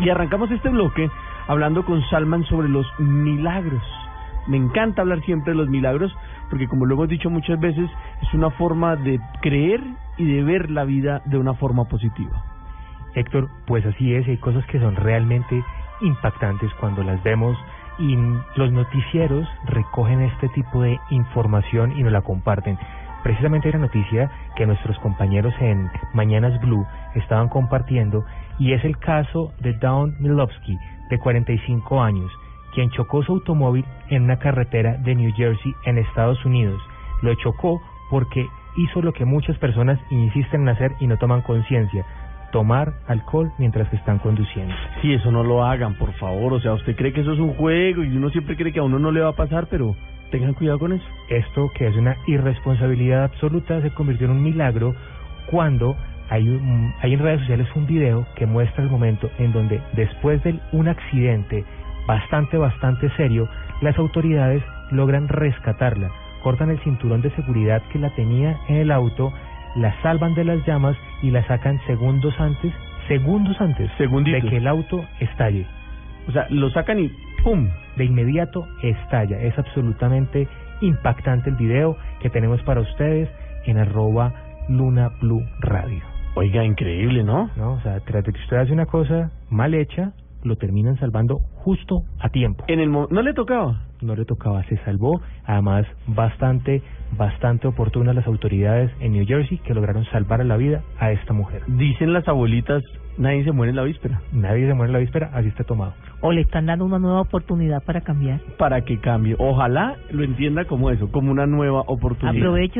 Y arrancamos este bloque hablando con Salman sobre los milagros. Me encanta hablar siempre de los milagros porque como lo hemos dicho muchas veces, es una forma de creer y de ver la vida de una forma positiva. Héctor, pues así es, hay cosas que son realmente impactantes cuando las vemos y los noticieros recogen este tipo de información y nos la comparten. Precisamente una noticia que nuestros compañeros en Mañanas Blue estaban compartiendo y es el caso de Dawn Milowski, de 45 años, quien chocó su automóvil en una carretera de New Jersey en Estados Unidos. Lo chocó porque hizo lo que muchas personas insisten en hacer y no toman conciencia, tomar alcohol mientras están conduciendo. Sí, eso no lo hagan, por favor. O sea, usted cree que eso es un juego y uno siempre cree que a uno no le va a pasar, pero tengan cuidado con eso. Esto, que es una irresponsabilidad absoluta, se convirtió en un milagro cuando hay, un, hay en redes sociales un video que muestra el momento en donde después de un accidente bastante, bastante serio, las autoridades logran rescatarla, cortan el cinturón de seguridad que la tenía en el auto, la salvan de las llamas y la sacan segundos antes, segundos antes de que el auto estalle. O sea, lo sacan y ¡pum! De inmediato estalla. Es absolutamente impactante el video que tenemos para ustedes en arroba Luna Blue Radio. Oiga, increíble, ¿no? No, o sea, tras de que usted hace una cosa mal hecha, lo terminan salvando justo a tiempo. En el no le tocaba. No le tocaba, se salvó. Además, bastante, bastante oportunas las autoridades en New Jersey que lograron salvar a la vida a esta mujer. Dicen las abuelitas, nadie se muere en la víspera. Nadie se muere en la víspera, así está tomado. O le están dando una nueva oportunidad para cambiar. Para que cambie. Ojalá lo entienda como eso, como una nueva oportunidad. Aprovecho